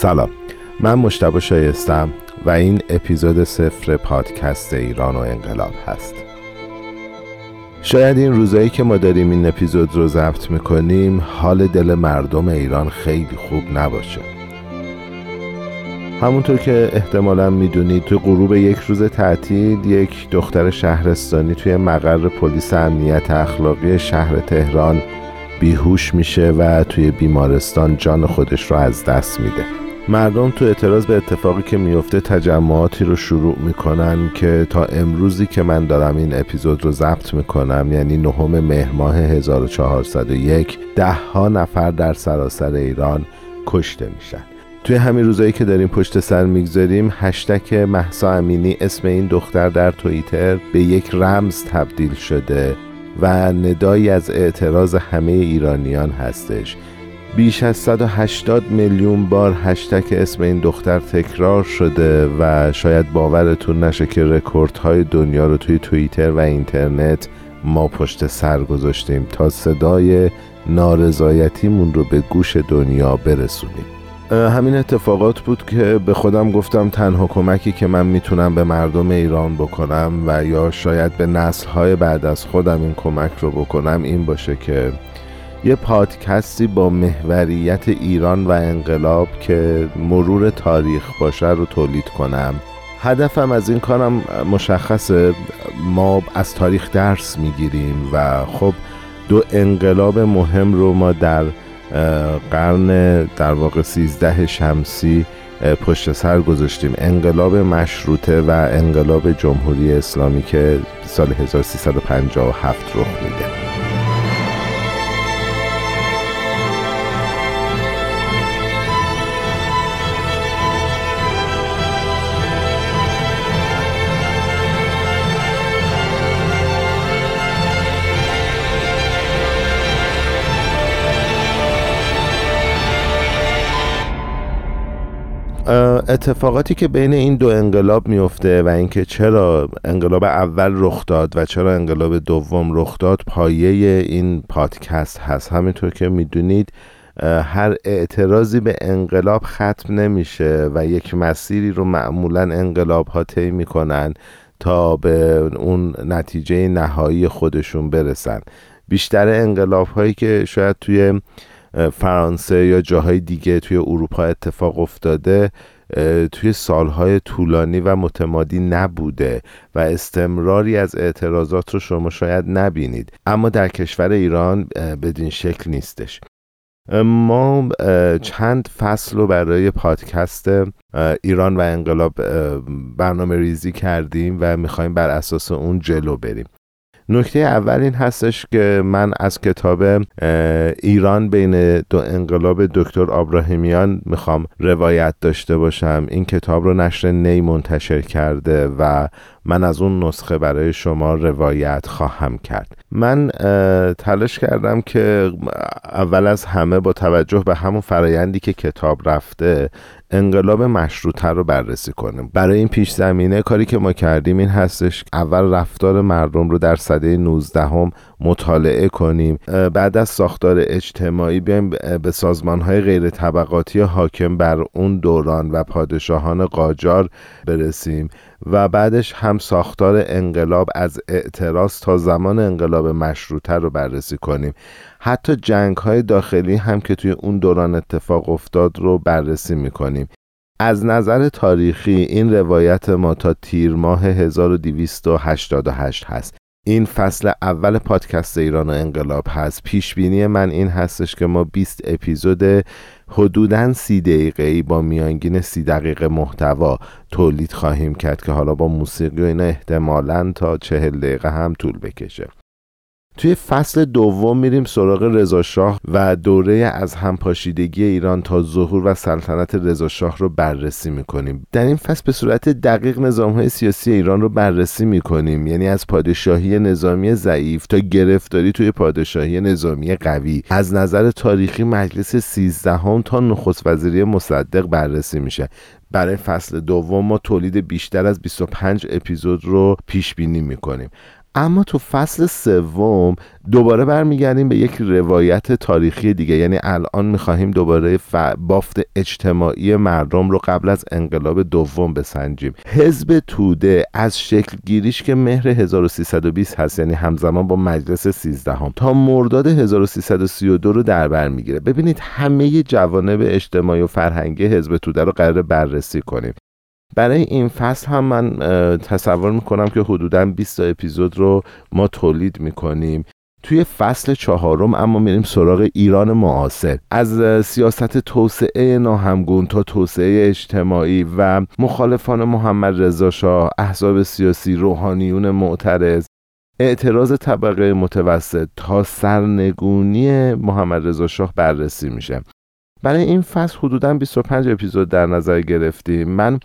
سلام. من مشتبه شایستم و این اپیزود سفر پادکست ایران و انقلاب هست. شاید این روزایی که ما داریم این اپیزود رو ضبط می‌کنیم حال دل مردم ایران خیلی خوب نباشه. همونطور که احتمالا می‌دونید تو غروب یک روز تعطیل یک دختر شهرستانی توی مقر پلیس امنیت اخلاقی شهر تهران بیهوش میشه و توی بیمارستان جان خودش رو از دست میده. مردم تو اعتراض به اتفاقی که میفته تجمعاتی رو شروع می‌کنن که تا امروزی که من دارم این اپیزود رو ضبط می‌کنم یعنی نهم مهر ماه 1401 ده ها نفر در سراسر ایران کشته میشن. توی همین روزایی که داریم پشت سر می‌گذاریم هشتک محسا امینی اسم این دختر در توییتر به یک رمز تبدیل شده و ندایی از اعتراض همه ایرانیان هستش. بیش از 180 میلیون بار هشتک اسم این دختر تکرار شده و شاید باورتون نشه که رکوردهای دنیا رو توی توییتر و اینترنت ما پشت سر گذاشتیم تا صدای نارضایتیمون رو به گوش دنیا برسونیم. همین اتفاقات بود که به خودم گفتم تنها کمکی که من می‌تونم به مردم ایران بکنم و یا شاید به نسلهای بعد از خودم این کمک رو بکنم این باشه که یه پادکستی با محوریت ایران و انقلاب که مرور تاریخ باشه رو تولید کنم. هدفم از این کارم مشخصه. ما از تاریخ درس می‌گیریم و خب دو انقلاب مهم رو ما در قرن در واقع سیزده شمسی پشت سر گذاشتیم. انقلاب مشروطه و انقلاب جمهوری اسلامی که سال 1357 رخ میده. اتفاقاتی که بین این دو انقلاب میفته و اینکه چرا انقلاب اول رخ داد و چرا انقلاب دوم رخ داد پایه این پادکست هست. همینطور که می‌دونید هر اعتراضی به انقلاب ختم نمیشه و یک مسیری رو معمولا انقلاب ها طی می‌کنن تا به اون نتیجه نهایی خودشون برسن. بیشتر انقلاب هایی که شاید توی فرانسه یا جاهای دیگه توی اروپا اتفاق افتاده توی سالهای طولانی و متمادی نبوده و استمراری از اعتراضات رو شما شاید نبینید. اما در کشور ایران بدین شکل نیستش. ما چند فصل رو برای پادکست ایران و انقلاب برنامه ریزی کردیم و می‌خوایم بر اساس اون جلو بریم. نکته اول این هستش که من از کتاب ایران بین دو انقلاب دکتر آبراهیمیان می‌خوام روایت داشته باشم. این کتاب رو نشر نی منتشر کرده و من از اون نسخه برای شما روایت خواهم کرد. من تلاش کردم که اول از همه با توجه به همون فرایندی که کتاب رفته انقلاب مشروطه رو بررسی کنیم. برای این پیش زمینه کاری که ما کردیم این هستش اول رفتار مردم رو در سده 19 هم مطالعه کنیم. بعد از ساختار اجتماعی بیایم به سازمان های غیر طبقاتی حاکم بر اون دوران و پادشاهان قاجار برسیم. و بعدش هم ساختار انقلاب از اعتراض تا زمان انقلاب مشروطه رو بررسی کنیم. حتی جنگ های داخلی هم که توی اون دوران اتفاق افتاد رو بررسی می‌کنیم. از نظر تاریخی این روایت ما تا تیر ماه 1288 هست. این فصل اول پادکست ایران و انقلاب هست. پیش بینی من این هستش که ما 20 اپیزود حدودا سی دقیقه ای با میانگین سی دقیقه محتوا تولید خواهیم کرد که حالا با موسیقی و اینا احتمالا تا چهل دقیقه هم طول بکشه. توی فصل دوم میریم سراغ رضاشاه و دوره از همپاشیدگی ایران تا ظهور و سلطنت رضاشاه رو بررسی می‌کنیم. در این فصل به صورت دقیق نظام های سیاسی ایران رو بررسی می‌کنیم. یعنی از پادشاهی نظامی ضعیف تا گرفتاری توی پادشاهی نظامی قوی. از نظر تاریخی مجلس سیزدهم تا نخست وزیری مصدق بررسی میشه. برای فصل دوم ما تولید بیشتر از 25 اپیزود رو پیش بینی می‌کنیم. اما تو فصل سوم دوباره برمیگردیم به یک روایت تاریخی دیگه. یعنی الان می‌خواهیم دوباره بافت اجتماعی مردم رو قبل از انقلاب دوم بسنجیم. حزب توده از شکل گیریش که مهر 1320 هست یعنی همزمان با مجلس 13 هم تا مرداد 1332 رو در بر می‌گیره. ببینید همه جوانب اجتماعی و فرهنگی حزب توده رو قرار بررسی کنیم. برای این فصل هم من تصور می‌کنم که حدودا 20 اپیزود رو ما تولید می‌کنیم. توی فصل چهارم اما میریم سراغ ایران معاصر. از سیاست توسعه ناهمگون تا توسعه اجتماعی و مخالفان محمد رضا شاه احزاب سیاسی روحانیون معترض اعتراض طبقه متوسط تا سرنگونی محمد رضا شاه بررسی میشه. برای این فصل حدودا 25 اپیزود در نظر گرفتیم. من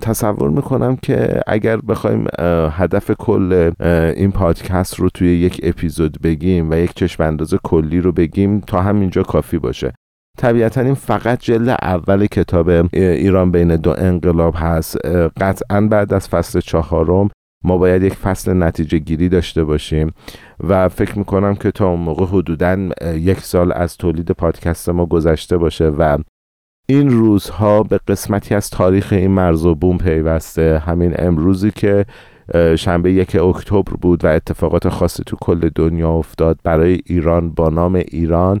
تصور می‌کنم که اگر بخوایم هدف کل این پادکست رو توی یک اپیزود بگیم و یک چشم انداز کلی رو بگیم تا همینجا کافی باشه. طبیعتا این فقط جلد اول کتاب ایران بین دو انقلاب هست. قطعا بعد از فصل چهارم ما باید یک فصل نتیجه گیری داشته باشیم و فکر می‌کنم که تا اون موقع حدودا یک سال از تولید پادکست ما گذشته باشه و این روزها به قسمتی از تاریخ این مرز و بوم پیوسته. همین امروزی که شنبه یک اکتبر بود و اتفاقات خاصی تو کل دنیا افتاد. برای ایران با نام ایران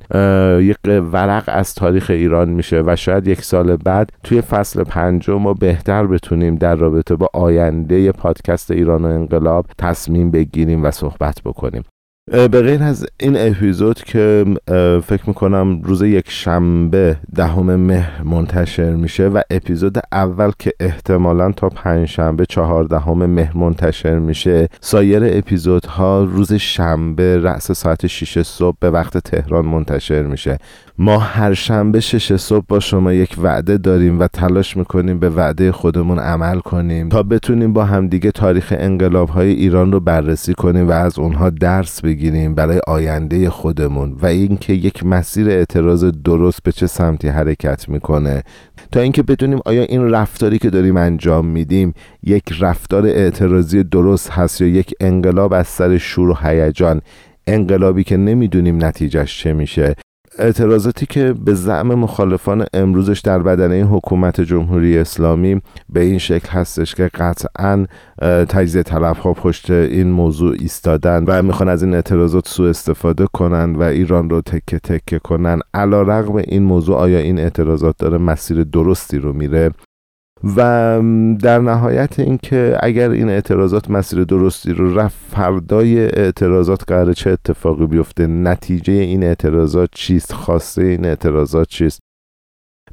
یک ورق از تاریخ ایران میشه و شاید یک سال بعد توی فصل پنجم ما بهتر بتونیم در رابطه با آینده پادکست ایران و انقلاب تصمیم بگیریم و صحبت بکنیم. به غیر از این اپیزود که فکر می‌کنم روز یک شنبه دهم مهر منتشر میشه و اپیزود اول که احتمالا تا پنج شنبه چهاردهم مهر منتشر میشه سایر اپیزودها روز شنبه رأس ساعت 6 صبح به وقت تهران منتشر میشه. ما هر شنبه شش صبح با شما یک وعده داریم و تلاش می‌کنیم به وعده خودمون عمل کنیم تا بتونیم با همدیگه تاریخ انقلاب های ایران رو بررسی کنیم و از اونها درس بگیریم برای آینده خودمون و اینکه یک مسیر اعتراض درست به چه سمتی حرکت می‌کنه. تا اینکه بدونیم آیا این رفتاری که داریم انجام میدیم یک رفتار اعتراضی درست هست یا یک انقلاب از سر شور و هیجان؟ انقلابی که نمی‌دونیم نتیجهش چه میشه. اعتراضاتی که به زعم مخالفان امروزش در بدنه حکومت جمهوری اسلامی به این شکل هستش که قطعا تجزیه طلب ها پشت این موضوع ایستادن و می‌خوان از این اعتراضات سوء استفاده کنن و ایران رو تکه تکه کنن. علا رقم این موضوع آیا این اعتراضات داره مسیر درستی رو میره؟ و در نهایت اینکه اگر این اعتراضات مسیر درستی رو رفت فردای اعتراضات قرار چه اتفاقی بیفته نتیجه این اعتراضات چیست خواسته این اعتراضات چیست؟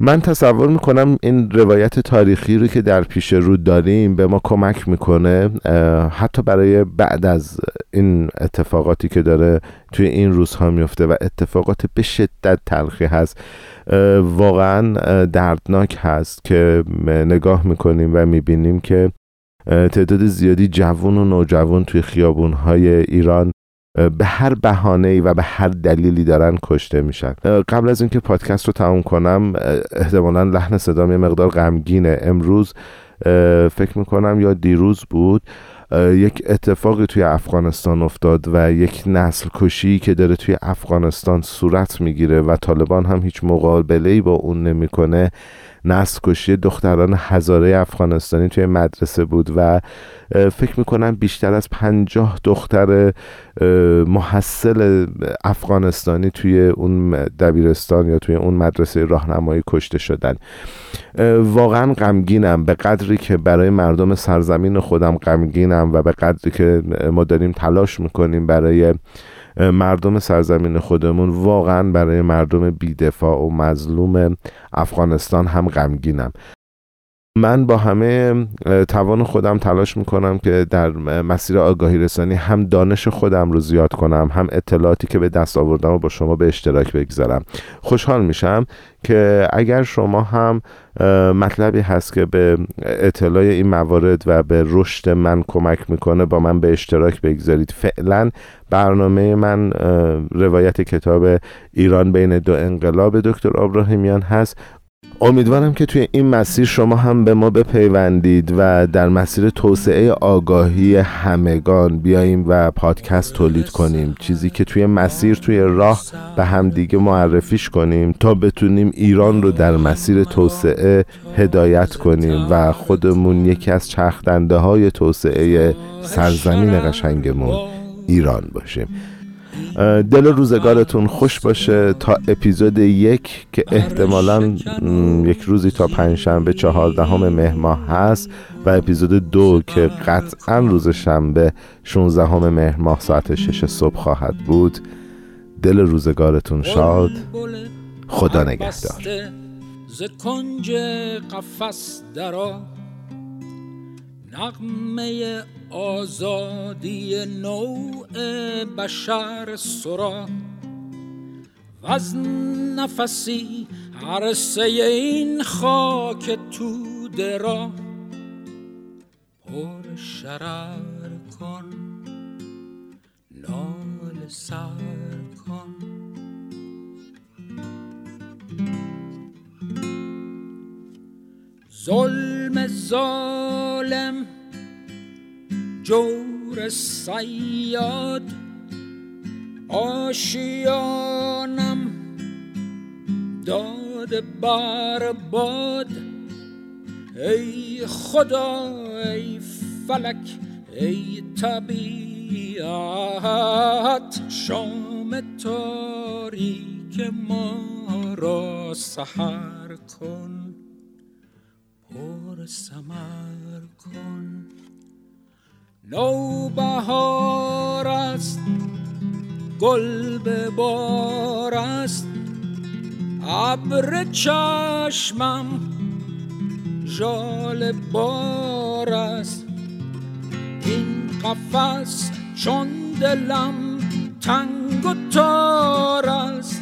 من تصور می‌کنم این روایت تاریخی رو که در پیش رو داریم به ما کمک می‌کنه حتی برای بعد از این اتفاقاتی که داره توی این روزها میفته و اتفاقات به شدت تلخی هست. واقعا دردناک هست که نگاه می‌کنیم و می‌بینیم که تعداد زیادی جوان و نوجوان توی خیابونهای ایران به هر بهانه و به هر دلیلی دارن کشته میشن. قبل از اینکه پادکست رو تموم کنم احتمالا لحن صدام یه مقدار غمگینه. امروز فکر می‌کنم یا دیروز بود یک اتفاقی توی افغانستان افتاد و یک نسل کشی که داره توی افغانستان صورت می‌گیره و طالبان هم هیچ مقابله با اون نمی‌کنه. نسل کشی دختران هزاره افغانستانی توی مدرسه بود و فکر می‌کنم بیشتر از پنجاه دختر محصل افغانستانی توی اون دبیرستان یا توی اون مدرسه راهنمایی کشته شدن. واقعا غمگینم. به قدری که برای مردم سرزمین خودم غمگینم و به قدری که ما داریم تلاش می‌کنیم برای مردم سرزمین خودمون واقعا برای مردم بیدفاع و مظلوم افغانستان هم غمگینم من با همه توان خودم تلاش می‌کنم که در مسیر آگاهی رسانی هم دانش خودم رو زیاد کنم هم اطلاعاتی که به دست آوردم و با شما به اشتراک بگذارم. خوشحال میشم که اگر شما هم مطلبی هست که به اطلاع این موارد و به رشد من کمک می‌کنه با من به اشتراک بگذارید. فعلا برنامه من روایت کتاب ایران بین دو انقلاب دکتر ابراهیمیان هست. امیدوارم که توی این مسیر شما هم به ما بپیوندید و در مسیر توسعه آگاهی همگان بیاییم و پادکست تولید کنیم. چیزی که توی مسیر توی راه به همدیگه معرفیش کنیم تا بتونیم ایران رو در مسیر توسعه هدایت کنیم و خودمون یکی از چرخدنده های توسعه سرزمین قشنگمون ایران باشیم. دل روزگارتون خوش باشه تا اپیزود یک که احتمالا یک روزی تا پنجشنبه چهاردهم مهر ماه هست و اپیزود دو که قطعا روز شنبه 16 مهر ماه ساعت شش صبح خواهد بود. دل روزگارتون شاد. خدا نگهدار. ز کنج قفس درا نغمه آزادی نوع بشر سرا. و از نفسی عرصه این خاک توده را. پر شرر کن نال سر کن. ظلم ظالم جور سیاد آشیانم داد بر باد. ای خدا ای فلک ای طبیعت شام تاریک ما را سحر کن. پر سمر کن. نو بهار است گل به بار است. ابر چشمم ژال بار است. این قفس چون دلم تنگ و تار است.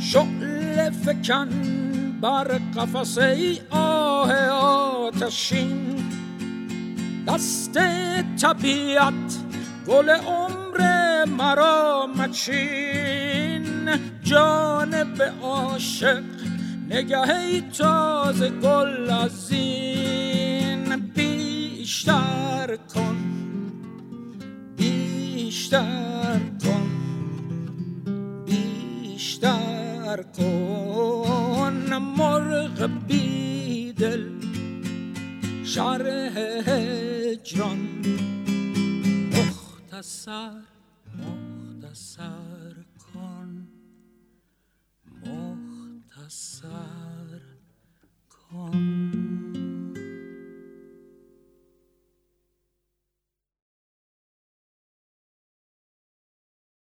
شعل فکن بر قفس ای آه آتشین. دست طبیعت گل عمر مرا مچین. جانب عاشق نگه تازه گل از این. بیشتر کن بیشتر کن بیشتر کن. غبی دل شعر هجران مختصر مختصر کن مختصر کن